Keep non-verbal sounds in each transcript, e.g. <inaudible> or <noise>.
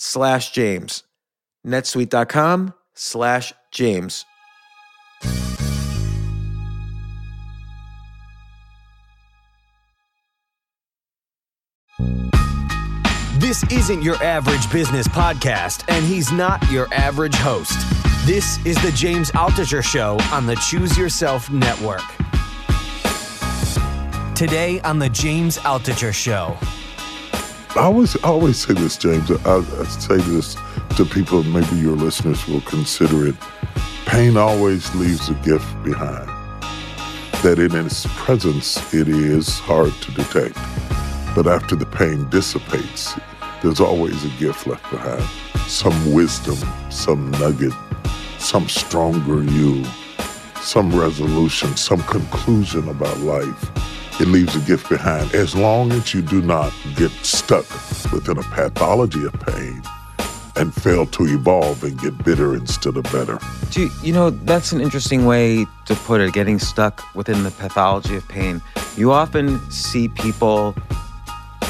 slash James. netsuite.com slash James. This isn't your average business podcast, and he's not your average host. This is the James Altucher Show on the Choose Yourself Network. Today on the James Altucher Show. I always, I always say this, James. I, I say this to people, maybe your listeners will consider it. Pain always leaves a gift behind. That in its presence, it is hard to detect. But after the pain dissipates, there's always a gift left behind. Some wisdom, some nugget, some stronger you, some resolution, some conclusion about life. It leaves a gift behind as long as you do not get stuck within a pathology of pain and fail to evolve and get bitter instead of better. Do you, you know, that's an interesting way to put it, getting stuck within the pathology of pain. You often see people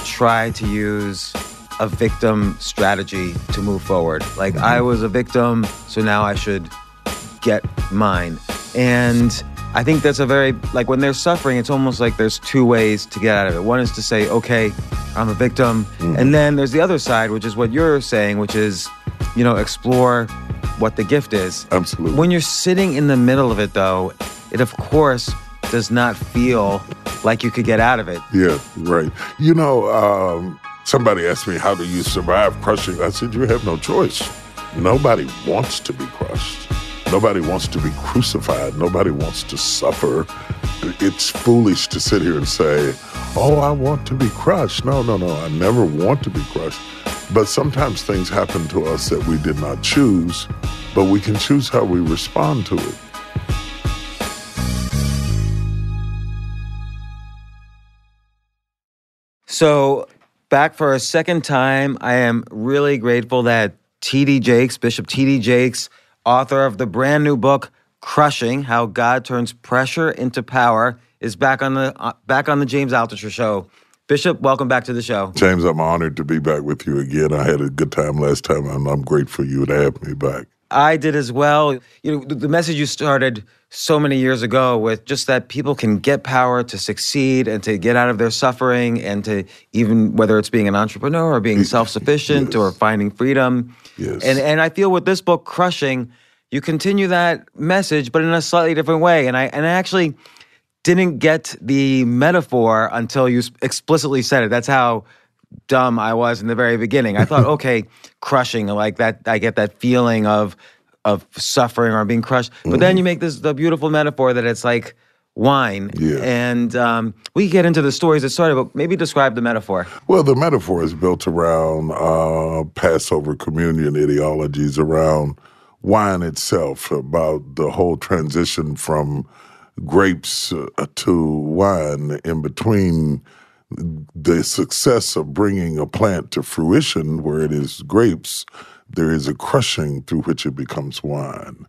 try to use a victim strategy to move forward. Like, mm-hmm. I was a victim, so now I should get mine. And I think that's a very, like, when they're suffering, it's almost like there's two ways to get out of it. One is to say, okay, I'm a victim. Mm-hmm. And then there's the other side, which is what you're saying, which is, you know, explore what the gift is. Absolutely. When you're sitting in the middle of it, though, it of course does not feel like you could get out of it. Yeah, right. You know, um, Somebody asked me, How do you survive crushing? I said, You have no choice. Nobody wants to be crushed. Nobody wants to be crucified. Nobody wants to suffer. It's foolish to sit here and say, Oh, I want to be crushed. No, no, no. I never want to be crushed. But sometimes things happen to us that we did not choose, but we can choose how we respond to it. So back for a second time. I am really grateful that T.D. Jakes, Bishop T.D. Jakes, author of the brand new book Crushing: How God Turns Pressure into Power, is back on the uh, back on the James Altucher show. Bishop, welcome back to the show. James, I'm honored to be back with you again. I had a good time last time, and I'm grateful you to have me back. I did as well. You know, the message you started so many years ago with just that people can get power to succeed and to get out of their suffering and to even whether it's being an entrepreneur or being self-sufficient Yes. or finding freedom. Yes. And and I feel with this book, Crushing, you continue that message, but in a slightly different way. And I and I actually didn't get the metaphor until you explicitly said it. That's how dumb I was in the very beginning. I thought, <laughs> okay, crushing, like that. I get that feeling of of suffering or being crushed. But then you make this the beautiful metaphor that it's like wine. Yeah. And um, we get into the stories that started, but maybe describe the metaphor. Well, the metaphor is built around uh, Passover communion ideologies, around wine itself, about the whole transition from grapes uh, to wine in between the success of bringing a plant to fruition where it is grapes, there is a crushing through which it becomes wine.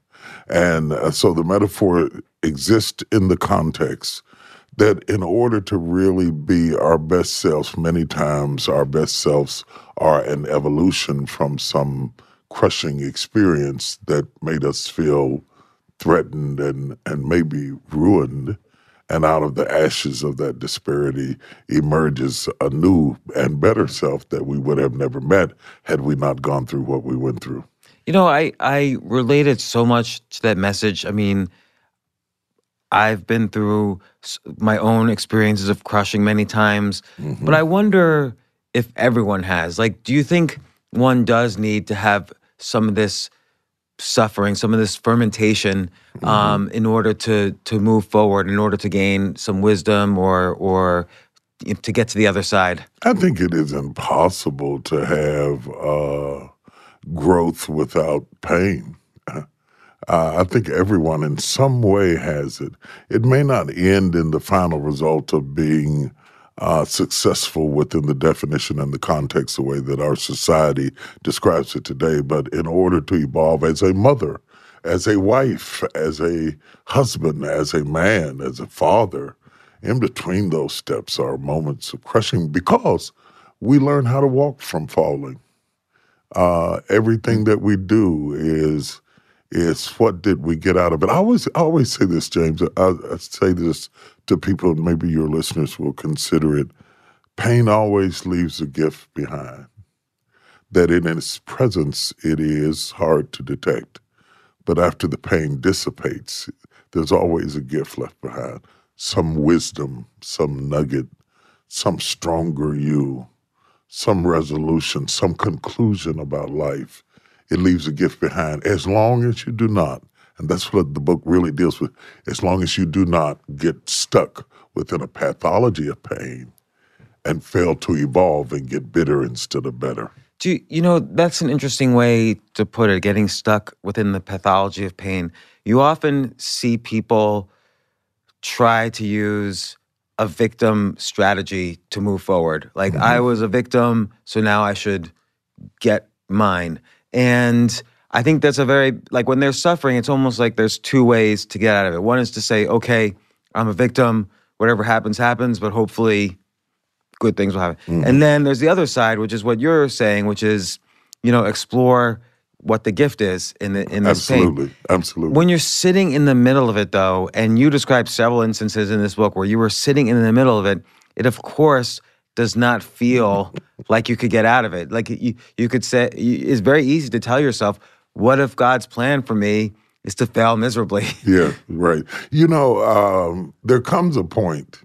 And uh, so the metaphor exists in the context that in order to really be our best selves, many times our best selves are an evolution from some crushing experience that made us feel threatened and, and maybe ruined. And out of the ashes of that disparity emerges a new and better self that we would have never met had we not gone through what we went through. You know, I I related so much to that message. I mean, I've been through my own experiences of crushing many times, mm-hmm. but I wonder if everyone has. Like, do you think one does need to have some of this suffering, some of this fermentation, um, in order to to move forward, in order to gain some wisdom or or to get to the other side? I think it is impossible to have uh, growth without pain. <laughs> Uh, I think everyone in some way has it. It may not end in the final result of being uh, successful within the definition and the context the way that our society describes it today, but in order to evolve as a mother, as a wife, as a husband, as a man, as a father, in between those steps are moments of crushing because we learn how to walk from falling. Uh, everything that we do is is what did we get out of it. I always I always say this, James. I, I say this to people, maybe your listeners will consider it. Pain always leaves a gift behind. That in its presence, it is hard to detect, but after the pain dissipates, there's always a gift left behind. Some wisdom, some nugget, some stronger you, some resolution, some conclusion about life. It leaves a gift behind as long as you do not, and that's what the book really deals with, as long as you do not get stuck within a pathology of pain and fail to evolve and get bitter instead of better. Do you, you know that's an interesting way to put it? Getting stuck within the pathology of pain. You often see people try to use a victim strategy to move forward. Like I mm-hmm. was a victim, so now I should get mine. And I think that's a very like when they're suffering, it's almost like there's two ways to get out of it. One is to say, okay, I'm a victim. Whatever happens, happens. But hopefully, good things will happen. Mm-hmm. And then there's the other side, which is what you're saying, which is, you know, explore what the gift is in the in this pain. Absolutely, absolutely. When you're sitting in the middle of it, though, and you describe several instances in this book where you were sitting in the middle of it, it of course does not feel <laughs> like you could get out of it. Like you, you could say, it's very easy to tell yourself, "What if God's plan for me is to fail miserably?" <laughs> Yeah, right. You know, um, there comes a point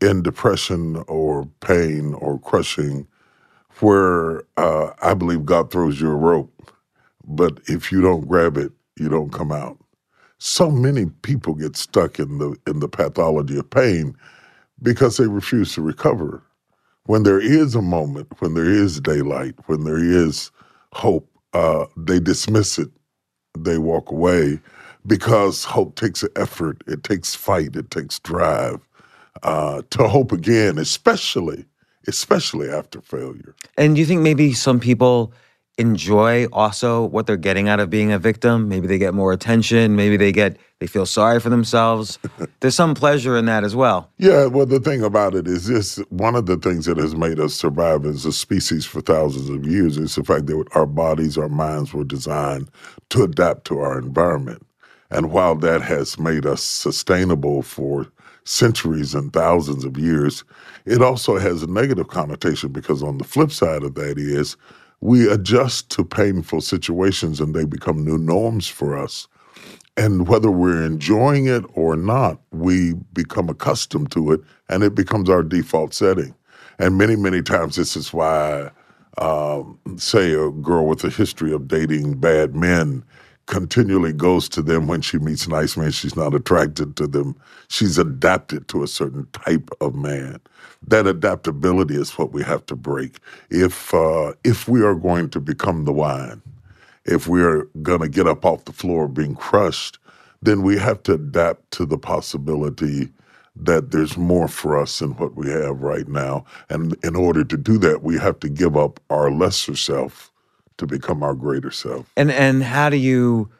in depression or pain or crushing where uh, I believe God throws you a rope, but if you don't grab it, you don't come out. So many people get stuck in the in the pathology of pain because they refuse to recover. When there is a moment, when there is daylight, when there is hope, uh, they dismiss it they walk away because hope takes effort, it takes fight, it takes drive uh, to hope again, especially especially after failure. And do you think maybe some people enjoy also what they're getting out of being a victim. Maybe they get more attention. Maybe they get they feel sorry for themselves. <laughs> There's some pleasure in that as well. Yeah, well, the thing about it is this one of the things that has made us survive as a species for thousands of years is the fact that our bodies, our minds were designed to adapt to our environment. And while that has made us sustainable for centuries and thousands of years, it also has a negative connotation because on the flip side of that is we adjust to painful situations and they become new norms for us. And whether we're enjoying it or not, we become accustomed to it and it becomes our default setting. And many, many times, this is why, um, say, a girl with a history of dating bad men continually goes to them when she meets nice men. She's not attracted to them. She's adapted to a certain type of man. That adaptability is what we have to break. If uh, if we are going to become the wine, if we are going to get up off the floor being crushed, then we have to adapt to the possibility that there's more for us than what we have right now. And in order to do that, we have to give up our lesser self to become our greater self. And and how do you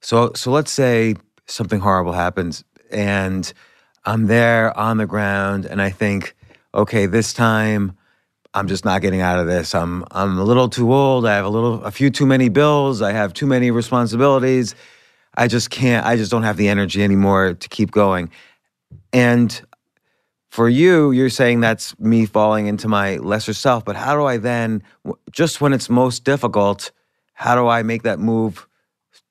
so so let's say something horrible happens and I'm there on the ground and I think, okay, this time I'm just not getting out of this. I'm I'm a little too old. I have a little a few too many bills. I have too many responsibilities. I just can't I just don't have the energy anymore to keep going. And for you, you're saying that's me falling into my lesser self, but how do I then just when it's most difficult, how do I make that move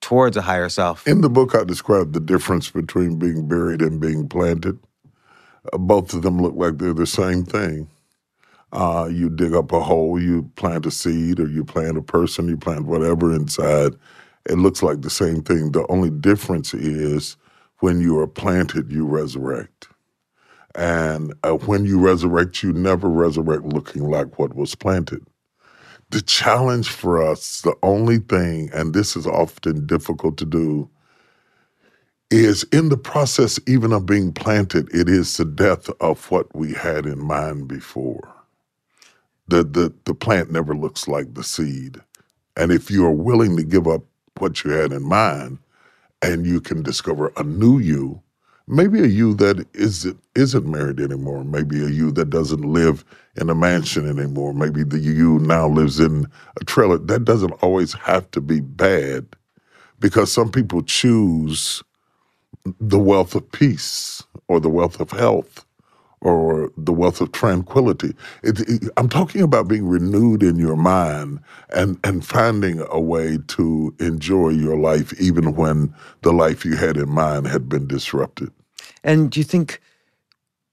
towards a higher self? In the book I describe the difference between being buried and being planted. Uh, both of them look like they're the same thing. Uh, you dig up a hole, you plant a seed, or you plant a person, you plant whatever inside. It looks like the same thing. The only difference is when you are planted, you resurrect. And uh, when you resurrect, you never resurrect looking like what was planted. The challenge for us, the only thing, and this is often difficult to do, is in the process even of being planted, it is the death of what we had in mind before. The, the, the plant never looks like the seed. And if you are willing to give up what you had in mind and you can discover a new you, maybe a you that isn't isn't married anymore. Maybe a you that doesn't live in a mansion anymore. Maybe the you now lives in a trailer. That doesn't always have to be bad because some people choose the wealth of peace or the wealth of health or the wealth of tranquility. It, it, I'm talking about being renewed in your mind and, and finding a way to enjoy your life even when the life you had in mind had been disrupted. And do you think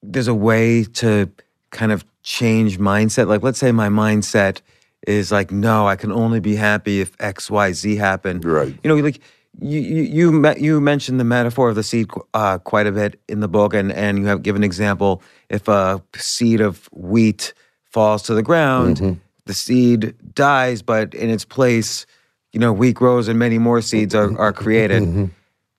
there's a way to kind of change mindset? Like, let's say my mindset is like, no, I can only be happy if X, Y, Z happen. Right. You know, like you you you, you mentioned the metaphor of the seed uh, quite a bit in the book, and and you have given an example. If a seed of wheat falls to the ground, mm-hmm. the seed dies, but in its place, you know, wheat grows and many more seeds are are created. Mm-hmm.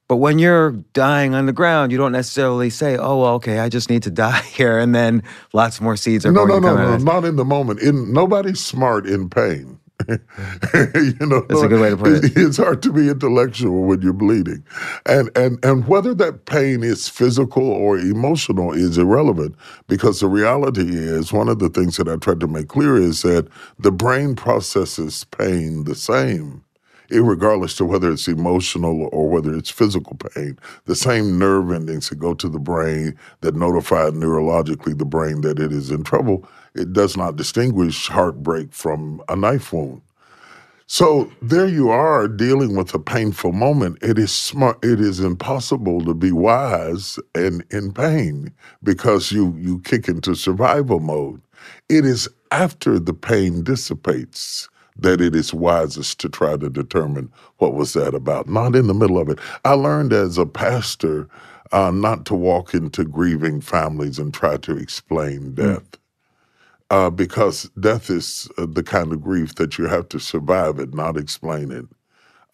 But when you're dying on the ground, you don't necessarily say, "Oh, well, okay, I just need to <laughs> die here," and then lots more seeds are no, going no, to come no, out. No, not in the moment. In nobody's smart in pain. <laughs> you know, that's a good way to put it. It's hard to be intellectual when you're bleeding, and and and whether that pain is physical or emotional is irrelevant because the reality is one of the things that I tried to make clear is that the brain processes pain the same regardless to whether it's emotional or whether it's physical pain. The same nerve endings that go to the brain that notify neurologically the brain that it is in trouble, it does not distinguish heartbreak from a knife wound. So there you are dealing with a painful moment. It is smart. It is impossible to be wise and in pain because you you kick into survival mode. It is after the pain dissipates that it is wisest to try to determine what was that about, not in the middle of it. I learned as a pastor uh, not to walk into grieving families and try to explain hmm. death. Mm. Uh, because death is uh, the kind of grief that you have to survive it, not explain it.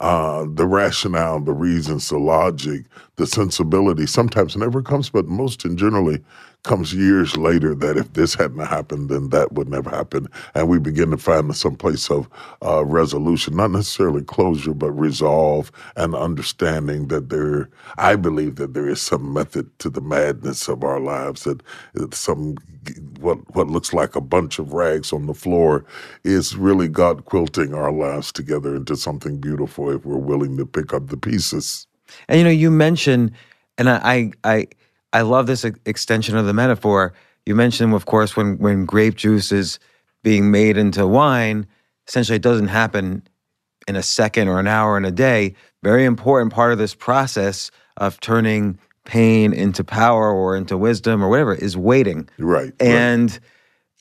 Uh, the rationale, the reasons, the logic, the sensibility sometimes never comes, but most and generally comes years later that if this hadn't happened, then that would never happen. And we begin to find some place of uh, resolution, not necessarily closure, but resolve and understanding that there, I believe that there is some method to the madness of our lives, that some, what, what looks like a bunch of rags on the floor is really God quilting our lives together into something beautiful if we're willing to pick up the pieces. And you know, you mentioned, and I, I, I I love this extension of the metaphor. You mentioned, of course, when when grape juice is being made into wine, essentially it doesn't happen in a second or an hour in a day. Very important part of this process of turning pain into power or into wisdom or whatever is waiting. Right. And right.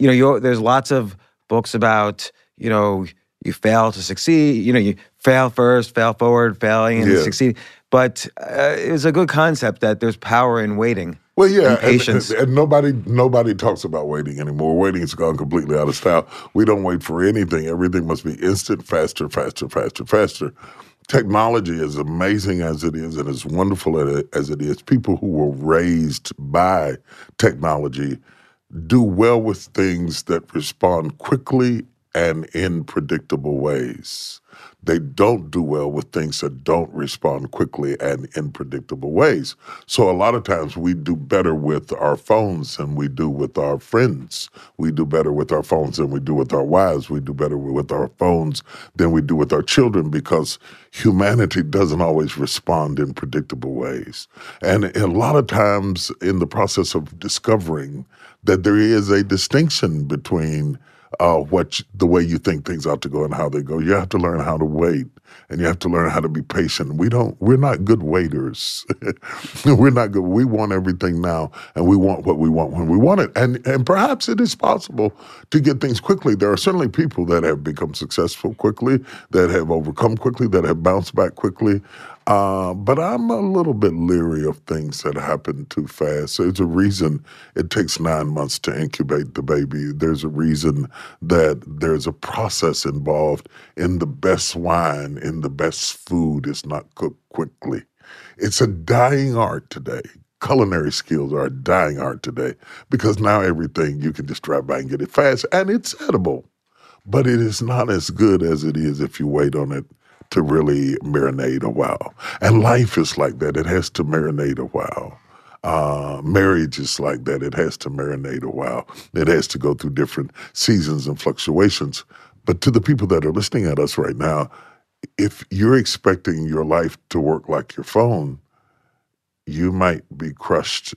you know, there's lots of books about you know you fail to succeed. You know, you fail first, fail forward, failing and yeah. succeed. But uh, it's a good concept that there's power in waiting. Well, yeah, and patience. And, and, nobody nobody talks about waiting anymore. Waiting has gone completely out of style. We don't wait for anything. Everything must be instant, faster, faster, faster, faster. Technology, as amazing as it is and as wonderful as it is, people who were raised by technology do well with things that respond quickly and in predictable ways they don't do well with things that don't respond quickly and in predictable ways. So a lot of times we do better with our phones than we do with our friends. We do better with our phones than we do with our wives. We do better with our phones than we do with our children because humanity doesn't always respond in predictable ways. And a lot of times in the process of discovering that there is a distinction between uh, what the way you think things ought to go and how they go. You have to learn how to wait, and you have to learn how to be patient. We don't. We're not good waiters. <laughs> we're not good. We want everything now, and we want what we want when we want it. And and perhaps it is possible to get things quickly. There are certainly people that have become successful quickly, that have overcome quickly, that have bounced back quickly. Uh, but I'm a little bit leery of things that happen too fast. There's a reason it takes nine months to incubate the baby. There's a reason that there's a process involved in the best wine, in the best food is not cooked quickly. It's a dying art today. Culinary skills are a dying art today because now everything you can just drive by and get it fast and it's edible. But it is not as good as it is if you wait on it to really marinate a while. And life is like that. It has to marinate a while. Uh, marriage is like that. It has to marinate a while. It has to go through different seasons and fluctuations. But to the people that are listening at us right now, if you're expecting your life to work like your phone, you might be crushed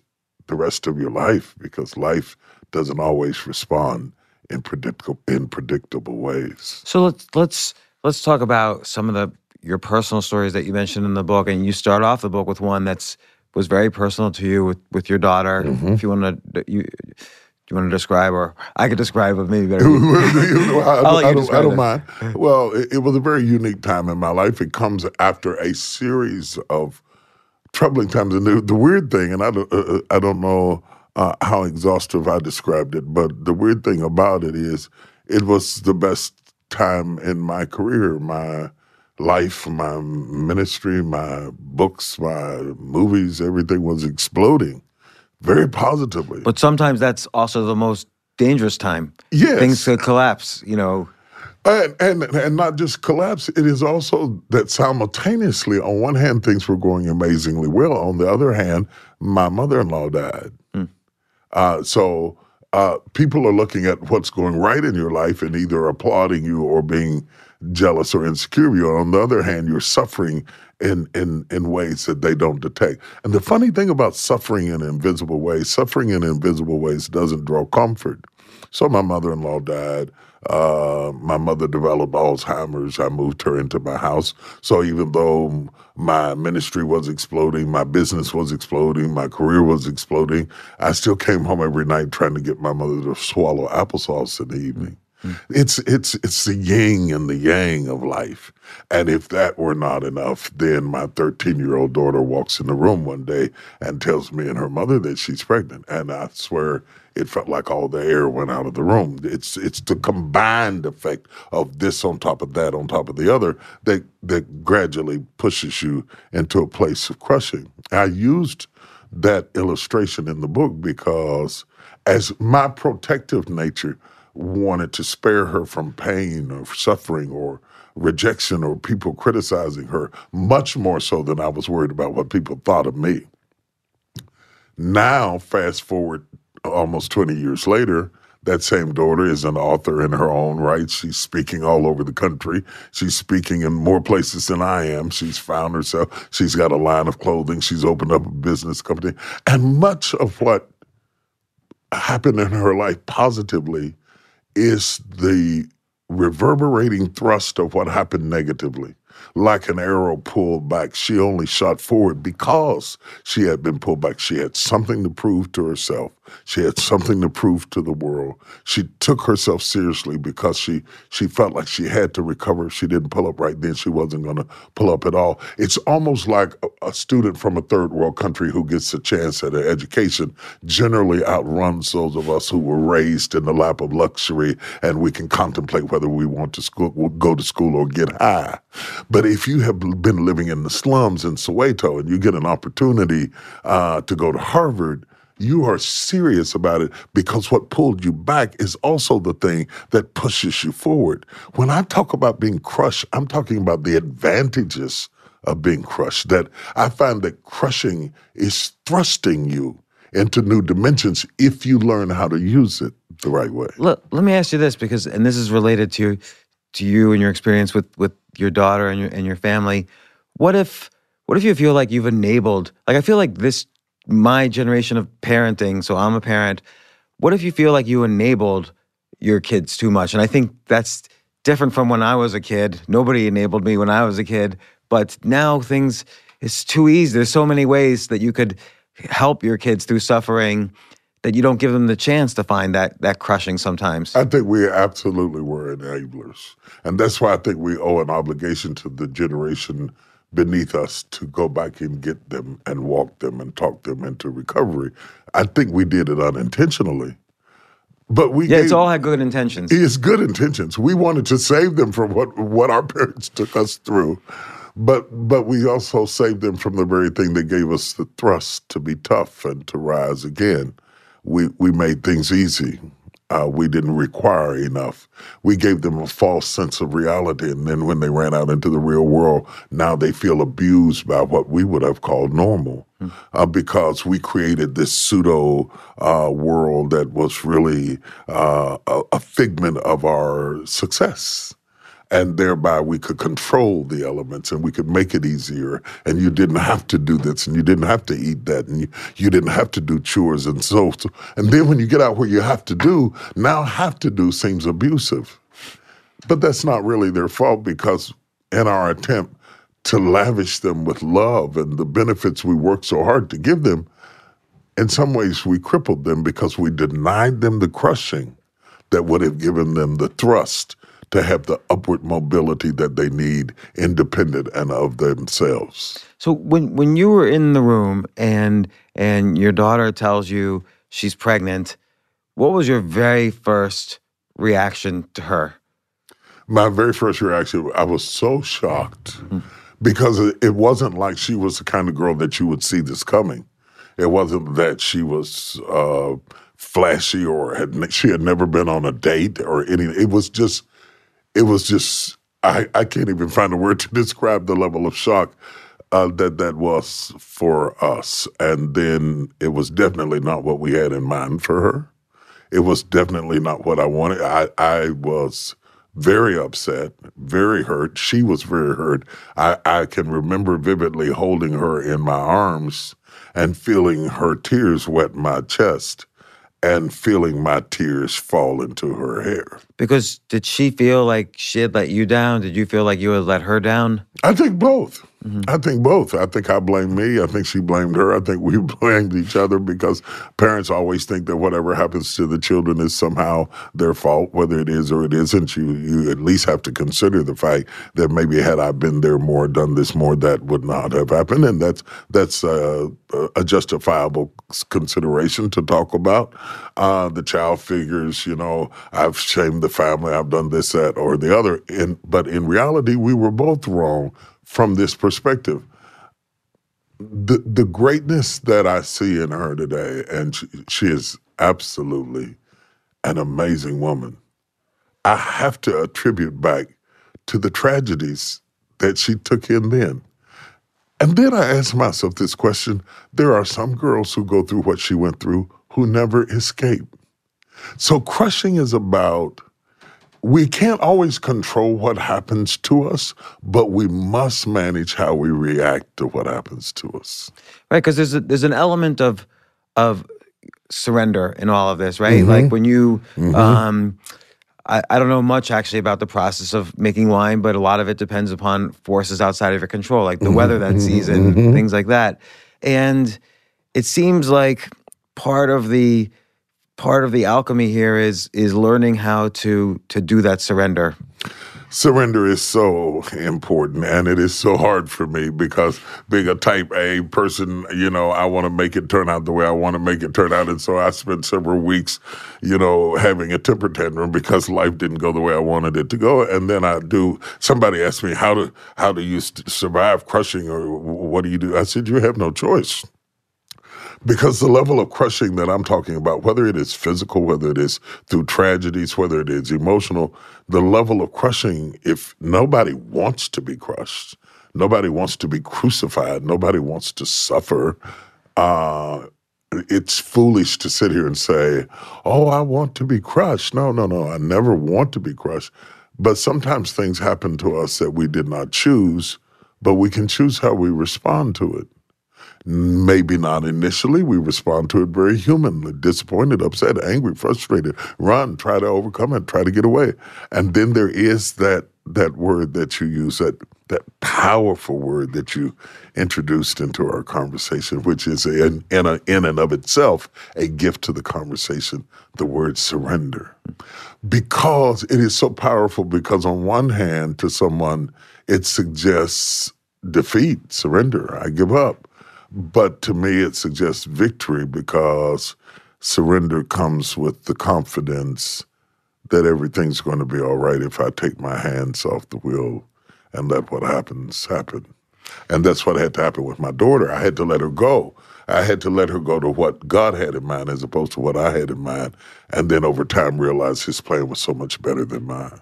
the rest of your life because life doesn't always respond in predictable in predictable ways. So let's let's let's talk about some of the your personal stories that you mentioned in the book. And you start off the book with one that's was very personal to you with, with your daughter. Mm-hmm. If you want to, you do you want to describe, or I could describe it maybe better. <laughs> I, <laughs> I, I, don't, I don't mind. Well, it, it, was a very unique time in my life. It comes after a series of troubling times, and the, the weird thing, and I don't, uh, uh I don't know uh, how exhaustive I described it, but the weird thing about it is, it was the best time in my career, my life, my ministry, my books, my movies, everything was exploding very positively. But sometimes that's also the most dangerous time. Yes. Things could collapse, you know. And, and and not just collapse, it is also that simultaneously, on one hand, things were going amazingly well. On the other hand, my mother in law died. Mm. Uh, so uh, people are looking at what's going right in your life and either applauding you or being jealous or insecure of you. On the other hand, you're suffering in, in, in ways that they don't detect. And the funny thing about suffering in invisible ways, suffering in invisible ways doesn't draw comfort. So my mother in law died. Uh, my mother developed Alzheimer's. I moved her into my house. So even though my ministry was exploding, my business was exploding, my career was exploding, I still came home every night trying to get my mother to swallow applesauce in the evening. Mm-hmm. It's it's it's the yin and the yang of life. And if that were not enough, then my 13 year old daughter walks in the room one day and tells me and her mother that she's pregnant. And I swear it felt like all the air went out of the room. It's it's the combined effect of this on top of that on top of the other that that gradually pushes you into a place of crushing. I used that illustration in the book because as my protective nature wanted to spare her from pain or suffering or rejection or people criticizing her, much more so than I was worried about what people thought of me. Now, fast forward almost 20 years later, that same daughter is an author in her own right. She's speaking all over the country. She's speaking in more places than I am. She's found herself. She's got a line of clothing. She's opened up a business company. And much of what happened in her life positively is the reverberating thrust of what happened negatively like an arrow pulled back. She only shot forward because she had been pulled back. She had something to prove to herself. She had something to prove to the world. She took herself seriously because she she felt like she had to recover. If she didn't pull up right then, she wasn't going to pull up at all. It's almost like a, a, student from a third world country who gets a chance at an education generally outruns those of us who were raised in the lap of luxury and we can contemplate whether we want to school, go to school or get high. But if you have been living in the slums in Soweto and you get an opportunity uh, to go to Harvard, you are serious about it because what pulled you back is also the thing that pushes you forward. When I talk about being crushed, I'm talking about the advantages of being crushed. That I find that crushing is thrusting you into new dimensions if you learn how to use it the right way. Look, let me ask you this because, and this is related to to you and your experience with with your daughter and your and your family. What if what if you feel like you've enabled like I feel like this my generation of parenting, so I'm a parent. What if you feel like you enabled your kids too much? And I think that's different from when I was a kid. Nobody enabled me when I was a kid, but now things it's too easy. There's so many ways that you could help your kids through suffering that you don't give them the chance to find that that crushing sometimes. I think we absolutely were enablers. And that's why I think we owe an obligation to the generation beneath us to go back and get them and walk them and talk them into recovery. I think we did it unintentionally. But we Yeah, gave, it's all had good intentions. It's good intentions. We wanted to save them from what what our <laughs> parents took us through. But but we also saved them from the very thing that gave us the thrust to be tough and to rise again we, we made things easy. Uh, we didn't require enough. We gave them a false sense of reality. And then when they ran out into the real world, now they feel abused by what we would have called normal mm. uh, because we created this pseudo uh, world that was really uh, a, a figment of our success and thereby we could control the elements and we could make it easier. And you didn't have to do this and you didn't have to eat that and you, you didn't have to do chores and so, so. And then when you get out where you have to do now have to do seems abusive. But that's not really their fault because in our attempt to lavish them with love and the benefits we work so hard to give them in some ways we crippled them because we denied them the crushing that would have given them the thrust to have the upward mobility that they need independent and of themselves. So when when you were in the room and and your daughter tells you she's pregnant, what was your very first reaction to her? My very first reaction, I was so shocked mm-hmm. because it wasn't like she was the kind of girl that you would see this coming. It wasn't that she was uh, flashy or had she had never been on a date or anything. It was just it was just I, I can't even find a word to describe the level of shock uh, that that was for us. And then it was definitely not what we had in mind for her. It was definitely not what I wanted. I, I was very upset, very hurt. She was very hurt. I, I can remember vividly holding her in my arms and feeling her tears wet my chest and feeling my tears fall into her hair. Because did she feel like she had let you down? Did you feel like you had let her down? I think both. Mm-hmm. I think both. I think I blame me. I think she blamed her. I think we <laughs> blamed each other because parents always think that whatever happens to the children is somehow their fault, whether it is or it isn't. You you at least have to consider the fact that maybe had I been there more, done this more, that would not have happened, and that's that's uh, a justifiable consideration to talk about. Uh, the child figures, you know, I've shamed the family, I've done this, that, or the other. In, but in reality, we were both wrong from this perspective. the the greatness that I see in her today, and she, she is absolutely an amazing woman. I have to attribute back to the tragedies that she took in then. And then I ask myself this question there are some girls who go through what she went through who never escape. So crushing is about we can't always control what happens to us, but we must manage how we react to what happens to us. Right, because there's a, there's an element of of surrender in all of this, right? Mm-hmm. Like when you mm-hmm. um I, I don't know much actually about the process of making wine, but a lot of it depends upon forces outside of your control, like the mm-hmm. weather that mm-hmm. season, mm-hmm. things like that. And it seems like part of the part of the alchemy here is is learning how to to do that surrender surrender is so important and it is so hard for me because being a type A person, you know, I want to make it turn out the way I want to make it turn out. And so I spent several weeks, you know, having a temper tantrum because life didn't go the way I wanted it to go. And then I do, somebody asked me, how do, how do you survive crushing or what do you do? I said, you have no choice. Because the level of crushing that I'm talking about, whether it is physical, whether it is through tragedies, whether it is emotional, the level of crushing, if nobody wants to be crushed, nobody wants to be crucified, nobody wants to suffer, uh, it's foolish to sit here and say, oh, I want to be crushed. No, no, no, I never want to be crushed. But sometimes things happen to us that we did not choose, but we can choose how we respond to it. Maybe not initially. We respond to it very humanly disappointed, upset, angry, frustrated, run, try to overcome it, try to get away. And then there is that that word that you use, that that powerful word that you introduced into our conversation, which is in, in, a, in and of itself a gift to the conversation, the word surrender. Because it is so powerful, because on one hand, to someone, it suggests defeat, surrender, I give up. But to me, it suggests victory because surrender comes with the confidence that everything's going to be all right if I take my hands off the wheel and let what happens happen. And that's what had to happen with my daughter. I had to let her go. I had to let her go to what God had in mind as opposed to what I had in mind. And then over time realize his plan was so much better than mine.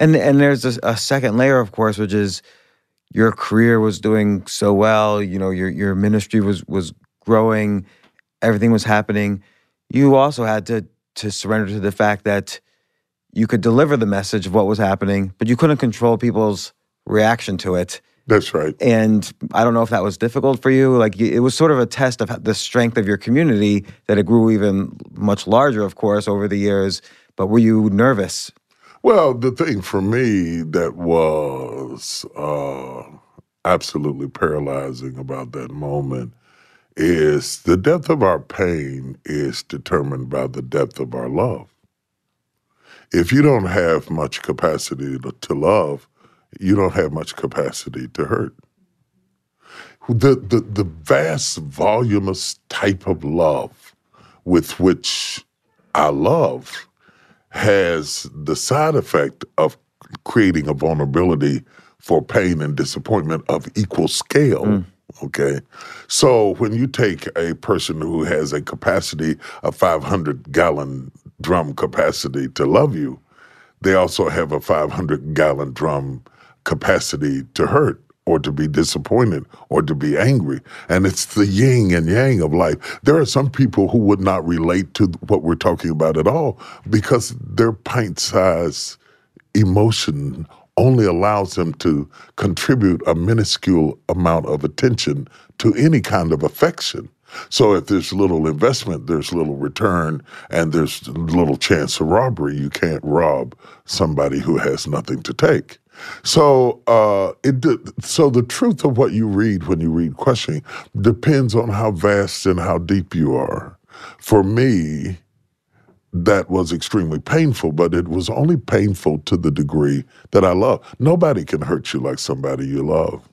And and there's a, a second layer, of course, which is your career was doing so well, you know, your your ministry was was growing, everything was happening. You also had to to surrender to the fact that you could deliver the message of what was happening, but you couldn't control people's reaction to it. That's right. And I don't know if that was difficult for you. Like it was sort of a test of the strength of your community that it grew even much larger, of course, over the years. But were you nervous well, the thing for me that was uh, absolutely paralyzing about that moment is the depth of our pain is determined by the depth of our love. If you don't have much capacity to, to love, you don't have much capacity to hurt. The, the, the vast, voluminous type of love with which I love has the side effect of creating a vulnerability for pain and disappointment of equal scale. Mm. Okay. So when you take a person who has a capacity of 500 gallon drum capacity to love you, they also have a 500 gallon drum capacity to hurt or to be disappointed or to be angry. And it's the yin and yang of life. There are some people who would not relate to what we're talking about at all because their pint size emotion only allows them to contribute a minuscule amount of attention to any kind of affection. So if there's little investment, there's little return, and there's little chance of robbery. You can't rob somebody who has nothing to take. So uh, it so the truth of what you read when you read questioning depends on how vast and how deep you are. For me, that was extremely painful, but it was only painful to the degree that I love. Nobody can hurt you like somebody you love.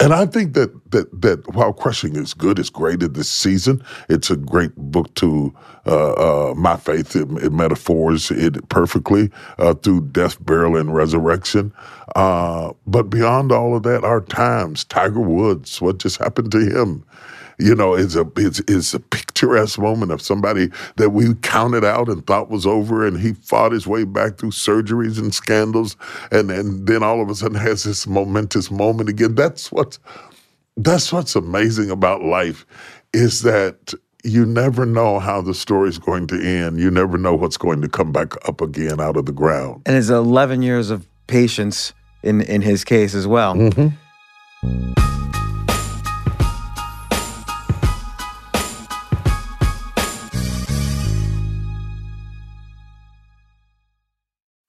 And I think that that that while Crushing is good, it's graded this season. It's a great book to uh, uh, my faith. It, it, metaphors it perfectly uh, through death, burial, and resurrection. Uh, but beyond all of that, our times. Tiger Woods, what just happened to him? You know, is a is, is a picturesque moment of somebody that we counted out and thought was over, and he fought his way back through surgeries and scandals, and and then all of a sudden has this momentous moment again. That's what that's what's amazing about life, is that you never know how the story's going to end. You never know what's going to come back up again out of the ground. And it's 11 years of patience in in his case as well. Mm-hmm.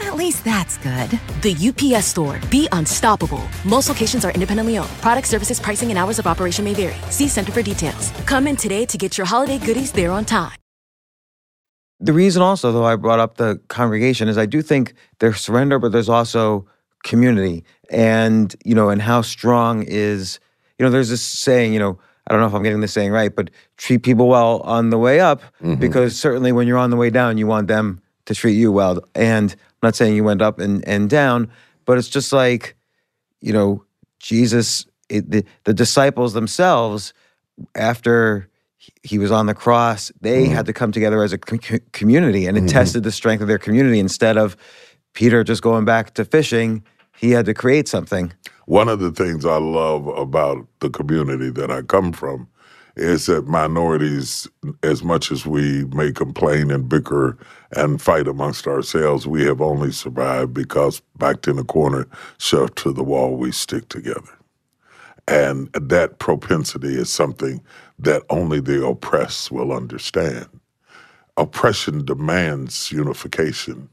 At least that's good. The UPS store. Be unstoppable. Most locations are independently owned. Product services, pricing, and hours of operation may vary. See Center for details. Come in today to get your holiday goodies there on time. The reason also, though, I brought up the congregation is I do think there's surrender, but there's also community. And, you know, and how strong is, you know, there's this saying, you know, I don't know if I'm getting this saying right, but treat people well on the way up mm-hmm. because certainly when you're on the way down, you want them to treat you well. And I'm not saying you went up and, and down, but it's just like, you know, Jesus, it, the, the disciples themselves, after he- was on the cross, they mm-hmm. had to come together as a co- co- community and it mm-hmm. tested the strength of their community instead of Peter just going back to fishing. He had to create something. One of the things I love about the community that I come from is that minorities, as much as we may complain and bicker and fight amongst ourselves, we have only survived because backed in a corner, shoved to the wall, we stick together. And that propensity is something that only the oppressed will understand. Oppression demands unification,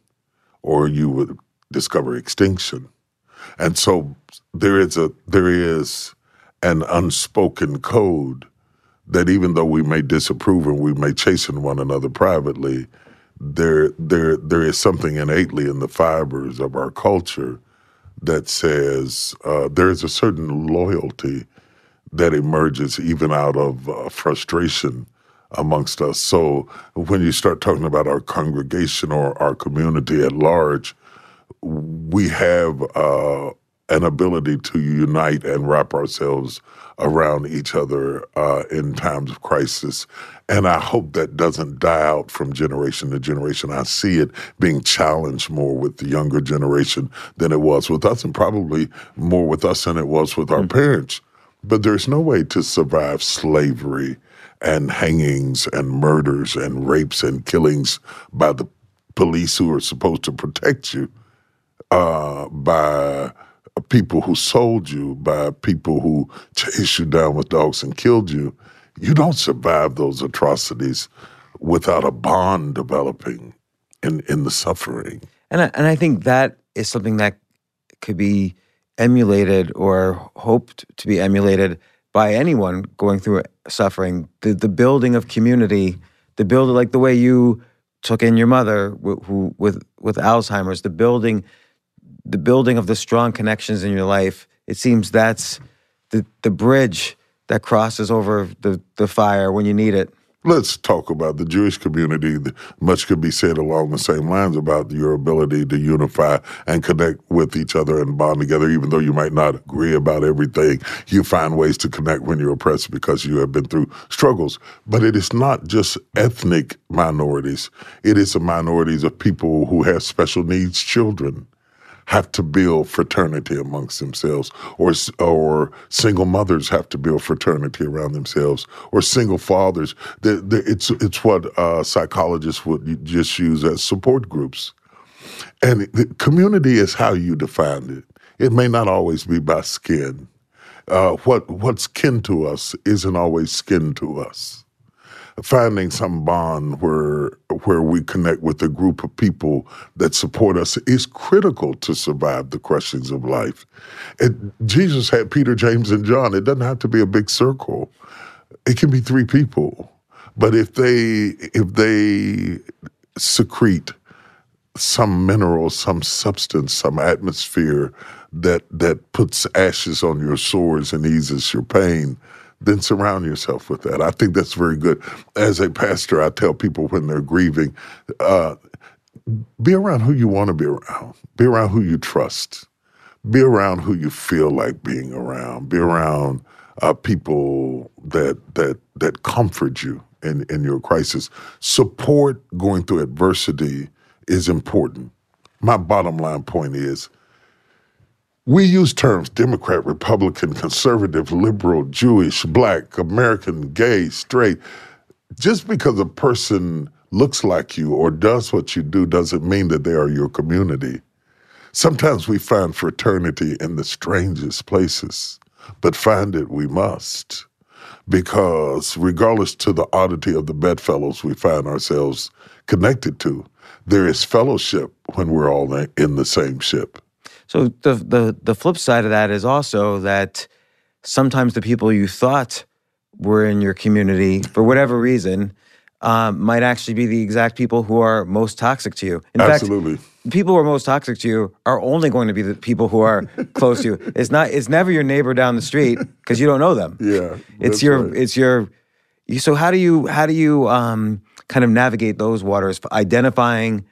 or you would discover extinction. And so there is a there is an unspoken code that even though we may disapprove and we may chasten one another privately, there there there is something innately in the fibers of our culture that says uh, there is a certain loyalty that emerges even out of uh, frustration amongst us. So when you start talking about our congregation or our community at large, we have uh, an ability to unite and wrap ourselves around each other uh, in times of crisis. And I hope that doesn't die out from generation to generation. I see it being challenged more with the younger generation than it was with us, and probably more with us than it was with our parents. But there's no way to survive slavery and hangings and murders and rapes and killings by the police who are supposed to protect you uh, by people who sold you, by people who <laughs> chased you down with dogs and killed you. You don't survive those atrocities without a bond developing in, in the suffering. And I, and I think that is something that could be emulated or hoped to be emulated by anyone going through suffering. The the building of community, the build like the way you took in your mother who, who with with Alzheimer's, the building the building of the strong connections in your life. It seems that's the the bridge that crosses over the the fire when you need it. Let's talk about the Jewish community. Much could be said along the same lines about your ability to unify and connect with each other and bond together, even though you might not agree about everything. You find ways to connect when you're oppressed because you have been through struggles. But it is not just ethnic minorities, it is the minorities of people who have special needs children have to build fraternity amongst themselves, or or single mothers have to build fraternity around themselves, or single fathers. The, the, it's it's what uh, psychologists would just use as support groups, and community is how you define it. It may not always be by skin. Uh, what what's kin to us isn't always skin to us finding some bond where where we connect with a group of people that support us is critical to survive the questions of life. Jesus had Peter, James, and John. It doesn't have to be a big circle. It can be three people, but if they if they secrete some mineral, some substance, some atmosphere that that puts ashes on your sores and eases your pain, then surround yourself with that. I think that's very good. As a pastor, I tell people when they're grieving, uh, be around who you want to be around. Be around who you trust. Be around who you feel like being around. Be around uh, people that that that comfort you in, in your crisis. Support going through adversity is important. my bottom line point is we use terms Democrat, Republican, conservative, liberal, Jewish, black, American, gay, straight. Just because a person looks like you or does what you do doesn't mean that they are your community. Sometimes we find fraternity in the strangest places, but find it we must. Because regardless to the oddity of the bedfellows we find ourselves connected to, there is fellowship when we're all in the same ship. So the the the flip side of that is also that sometimes the people you thought were in your community for whatever reason um, might actually be the exact people who are most toxic to you. In Absolutely. Fact, people who are most toxic to you are only going to be the people who are <laughs> close to you. It's not. It's never your neighbor down the street because you don't know them. Yeah, it's your. Right. It's your. So how do you how do you um, kind of navigate those waters, identifying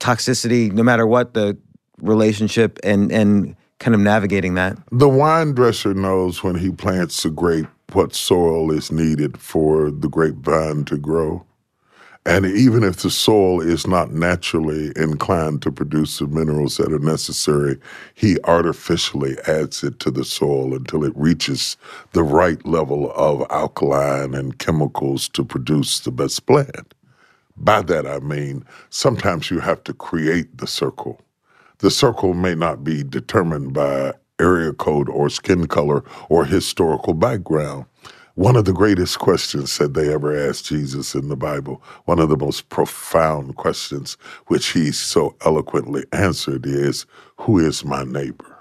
toxicity, no matter what the relationship, and and kind of navigating that? The wine dresser knows when he plants a grape what soil is needed for the grapevine to grow. And even if the soil is not naturally inclined to produce the minerals that are necessary, he artificially adds it to the soil until it reaches the right level of alkaline and chemicals to produce the best plant. By that I mean sometimes you have to create the circle. The circle may not be determined by area code or skin color or historical background. One of the greatest questions that they ever asked Jesus in the Bible, one of the most profound questions which he so eloquently answered is, Who is my neighbor?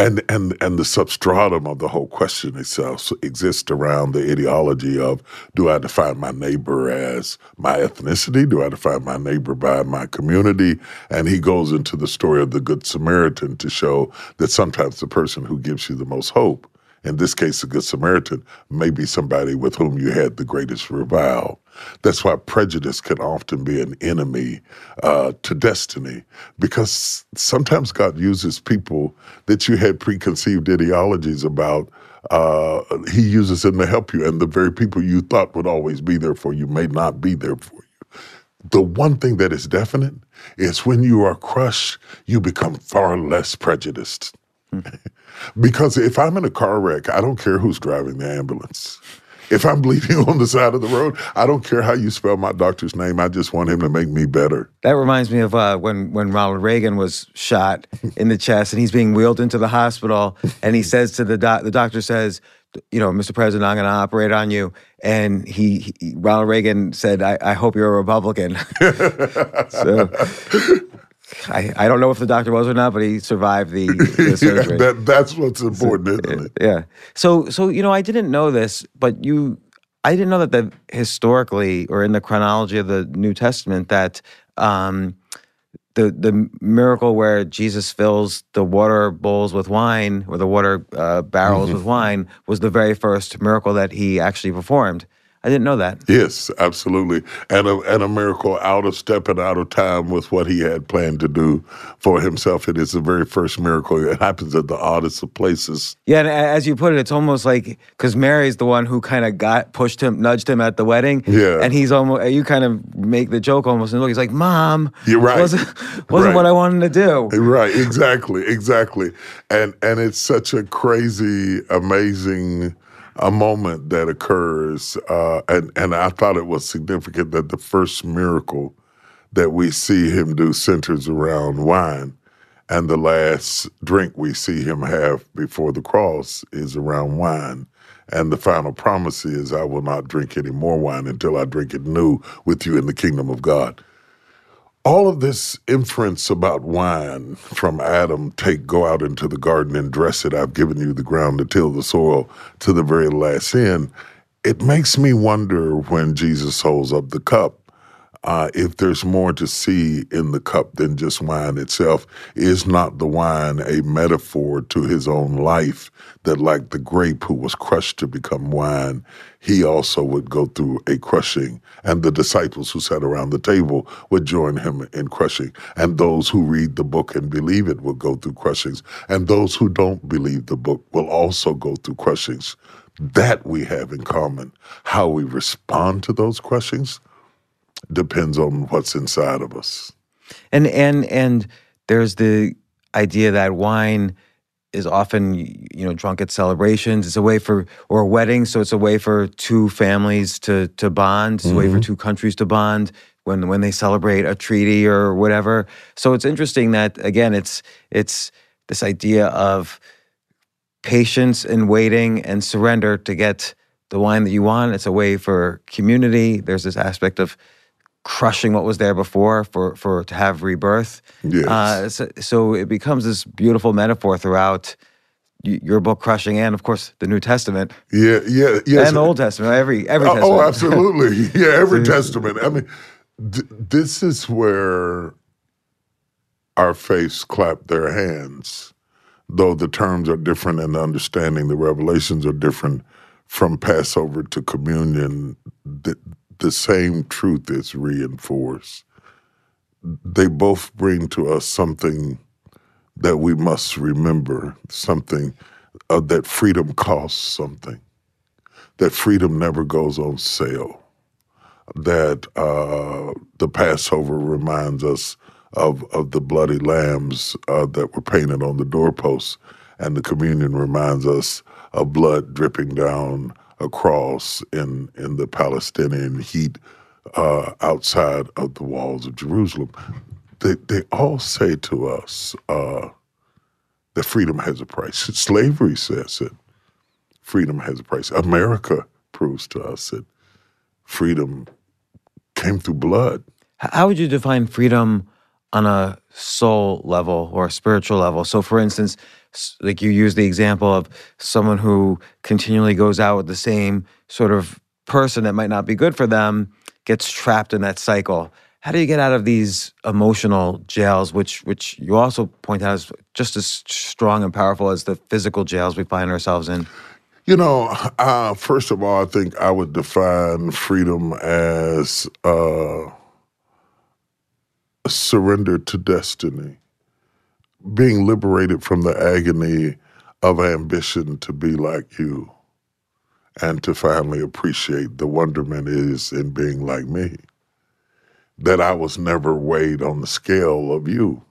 And, and, and the substratum of the whole question itself exists around the ideology of do I define my neighbor as my ethnicity? Do I define my neighbor by my community? And he goes into the story of the Good Samaritan to show that sometimes the person who gives you the most hope in this case, the Good Samaritan may be somebody with whom you had the greatest revile. That's why prejudice can often be an enemy uh, to destiny, because sometimes God uses people that you had preconceived ideologies about. Uh, he uses them to help you, and the very people you thought would always be there for you may not be there for you. The one thing that is definite is when you are crushed, you become far less prejudiced. <laughs> because if I'm in a car wreck, I don't care who's driving the ambulance. If I'm <laughs> bleeding on the side of the road, I don't care how you spell my doctor's name. I just want him to make me better. That reminds me of uh, when when Ronald Reagan was shot in the chest, and he's being wheeled into the hospital, and he says to the doc, the doctor says, "You know, Mr. President, I'm going to operate on you." And he, he Ronald Reagan said, I, "I hope you're a Republican." <laughs> so I, I don't know if the doctor was or not, but he survived the, <laughs> the surgery. yeah, that, that's what's important, so, Yeah. So so you know, I didn't know this, but you I didn't know that the historically or in the chronology of the New Testament that um, the the miracle where Jesus fills the water bowls with wine or the water uh, barrels mm-hmm. with wine was the very first miracle that he actually performed. I didn't know that. Yes, absolutely. And a, and a miracle out of step and out of time with what he had planned to do for himself. It is the very first miracle. It happens at the oddest of places. Yeah, and as you put it, it's almost like because Mary's the one who kind of got pushed him, nudged him at the wedding. Yeah. And he's almost, you kind of make the joke almost, and look, he's like, Mom, you're right. Wasn't, wasn't right. what I wanted to do. Right, exactly, exactly. And, and it's such a crazy, amazing a moment that occurs, uh, and and I thought it was significant that the first miracle that we see him do centers around wine, and the last drink we see him have before the cross is around wine. And the final promise is, I will not drink any more wine until I drink it new with you in the kingdom of God all of this inference about wine from Adam, take, go out into the garden and dress it, I've given you the ground to till the soil to the very last end, it makes me wonder when Jesus holds up the cup uh, if there's more to see in the cup than just wine itself, is not the wine a metaphor to his own life that, like the grape who was crushed to become wine, he also would go through a crushing, and the disciples who sat around the table would join him in crushing, and those who read the book and believe it will go through crushings, and those who don't believe the book will also go through crushings. That we have in common. How we respond to those crushings depends on what's inside of us. And and and there's the idea that wine is often you know drunk at celebrations. It's a way for or weddings, so it's a way for two families to to bond. It's a way for mm-hmm. two countries to bond when when they celebrate a treaty or whatever. So it's interesting that again, it's it's this idea of patience and waiting and surrender to get the wine that you want. It's a way for community. There's this aspect of crushing what was there before for for to have rebirth. Yes. Uh, so, so it becomes this beautiful metaphor throughout your book, crushing, and of course the New Testament Yeah, yeah, yeah and the Old Testament. Every every Oh, testament. oh, absolutely. <laughs> Yeah, every <laughs> testament. I mean, th- this is where our faiths clap their hands, though the terms are different and the understanding, the revelations are different from Passover to communion. The, the same truth is reinforced. They both bring to us something that we must remember, something uh, that freedom costs something that freedom never goes on sale. That uh, the Passover reminds us of of the bloody lambs uh, that were painted on the doorposts, and the communion reminds us of blood dripping down a cross in in the Palestinian heat uh, outside of the walls of Jerusalem. They they all say to us uh, that freedom has a price. <laughs> Slavery says it freedom has a price. America proves to us that freedom came through blood. How would you define freedom on a soul level or a spiritual level? So, for instance, like you use the example of someone who continually goes out with the same sort of person that might not be good for them, gets trapped in that cycle. How do you get out of these emotional jails, which which you also point out is just as strong and powerful as the physical jails we find ourselves in? You know, uh, first of all, I think I would define freedom as uh, surrender to destiny, being liberated from the agony of ambition to be like you, and to finally appreciate the wonderment is in being like me. That I was never weighed on the scale of you.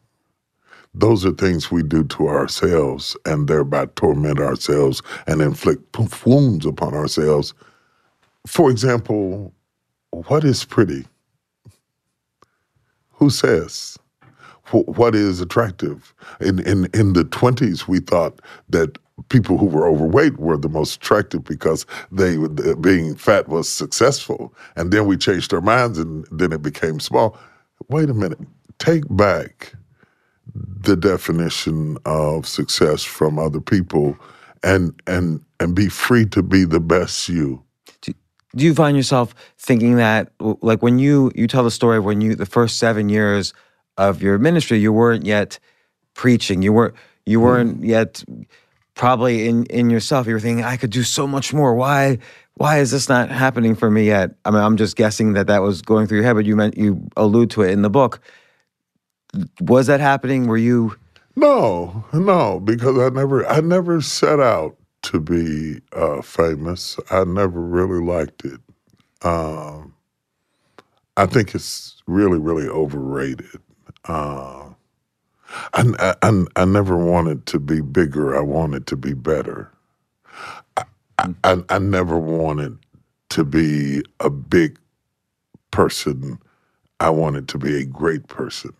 Those are things we do to ourselves and thereby torment ourselves and inflict wounds upon ourselves. For example, what is pretty? Who says? Wh- What is attractive? In, in, in the 20s, we thought that people who were overweight were the most attractive because they being fat was successful. And then we changed our minds and then it became small. Wait a minute. Take back the definition of success from other people and and and be free to be the best you do you find yourself thinking that like when you you tell the story when you the first seven years of your ministry you weren't yet preaching. You weren't you weren't yet probably in in yourself. You were thinking i could do so much more. Why why is this not happening for me yet? I mean i'm just guessing that that was going through your head but you meant you allude to it in the book. Was that happening? Were you? No no because i never i never set out to be uh, famous. I never really liked it. Um, i think it's really really overrated uh, I, I, I never wanted to be bigger. I wanted to be better. I, I, I never wanted to be a big person. I wanted to be a great person.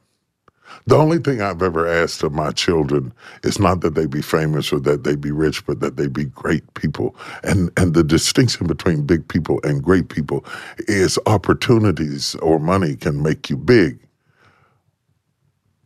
The only thing I've ever asked of my children is not that they be famous or that they be rich, but that they be great people. And and the distinction between big people and great people is opportunities or money can make you big.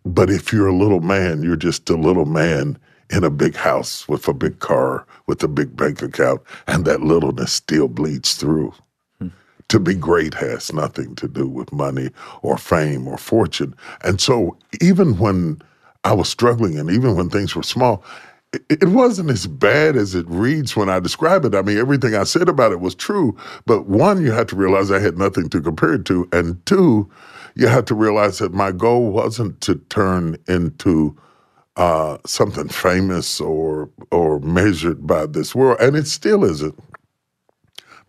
But if you're a little man, you're just a little man in a big house with a big car, with a big bank account, and that littleness still bleeds through. Hmm. To be great has nothing to do with money or fame or fortune. And so, even when I was struggling and even when things were small, it, it wasn't as bad as it reads when I describe it. I mean, everything I said about it was true. But one, you had to realize I had nothing to compare it to. And two, you had to realize that my goal wasn't to turn into uh, something famous or or measured by this world, and it still isn't.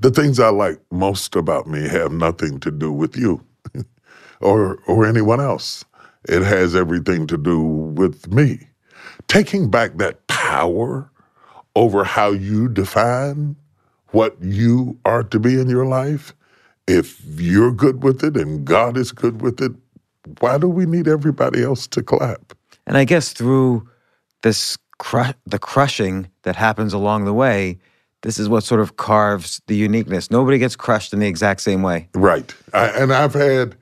The things I like most about me have nothing to do with you <laughs> or or anyone else. It has everything to do with me. Taking back that power over how you define what you are to be in your life, if you're good with it and God is good with it, why do we need everybody else to clap? And I guess through this cru- the crushing that happens along the way, this is what sort of carves the uniqueness. Nobody gets crushed in the exact same way. Right. I, and I've had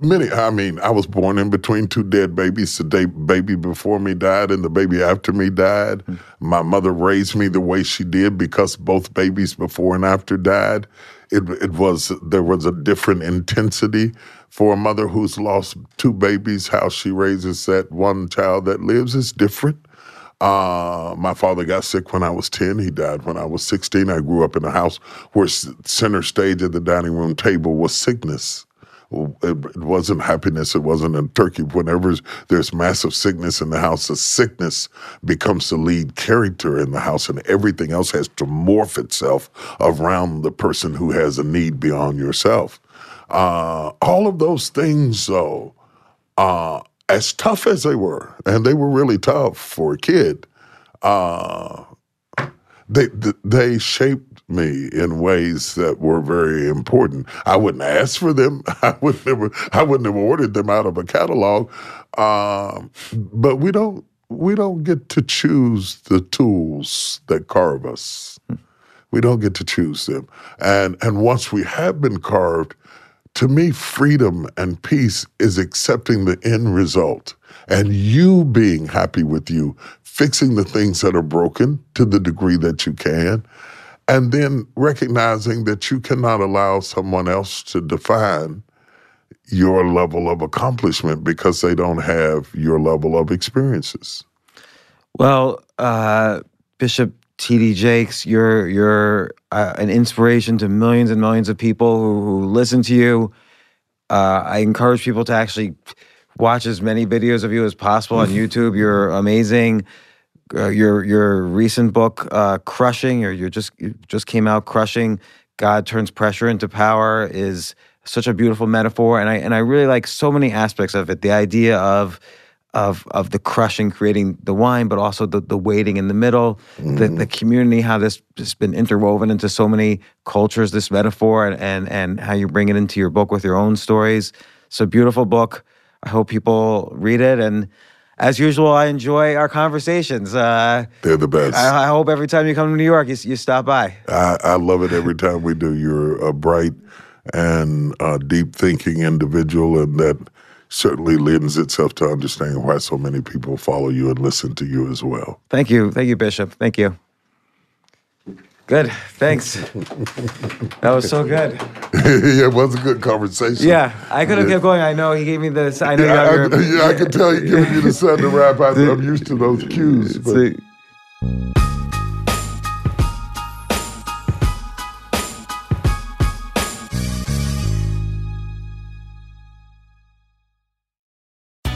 many, I mean, I was born in between two dead babies. The day, baby before me died and the baby after me died. Hmm. My mother raised me the way she did because both babies before and after died. It, it was, there was a different intensity for a mother who's lost two babies. How she raises that one child that lives is different. Uh, my father got sick when I was 10. He died when I was 16. I grew up in a house where center stage at the dining room table was sickness. It, wasn't happiness. It wasn't a turkey. Whenever there's massive sickness in the house, the sickness becomes the lead character in the house, and everything else has to morph itself around the person who has a need beyond yourself. Uh, all of those things, though, uh, as tough as they were, and they were really tough for a kid, uh, they they shaped me in ways that were very important. I wouldn't ask for them. <laughs> I would never. I wouldn't have ordered them out of a catalog. Um, but we don't. We don't get to choose the tools that carve us. We don't get to choose them. And and once we have been carved, to me, freedom and peace is accepting the end result and you being happy with you, fixing the things that are broken to the degree that you can, and then recognizing that you cannot allow someone else to define your level of accomplishment because they don't have your level of experiences. Well, uh, Bishop T.D. Jakes, you're you're uh, an inspiration to millions and millions of people who, who listen to you. Uh, I encourage people to actually watch as many videos of you as possible on <laughs> YouTube. You're amazing. Uh, your your recent book, uh, "Crushing," or you just you just came out, "Crushing." God turns pressure into power is such a beautiful metaphor, and I and I really like so many aspects of it. The idea of of of the crushing creating the wine, but also the the waiting in the middle, the the community, how this has been interwoven into so many cultures, this metaphor, and and and how you bring it into your book with your own stories. It's a beautiful book. I hope people read it, and as usual, I enjoy our conversations. Uh, They're the best. I, I hope every time you come to New York, you, you stop by. I, I love it every time we do. You're a bright and uh, deep thinking individual, and that certainly lends itself to understanding why so many people follow you and listen to you as well. Thank you, thank you, Bishop. Thank you. Good. Thanks. that was so good. <laughs> yeah, it was a good conversation. Yeah, I could have kept going. I know he gave me this. I know Yeah, I, your. yeah, I can tell you giving you the sun to wrap. I, I'm used to those cues. <laughs>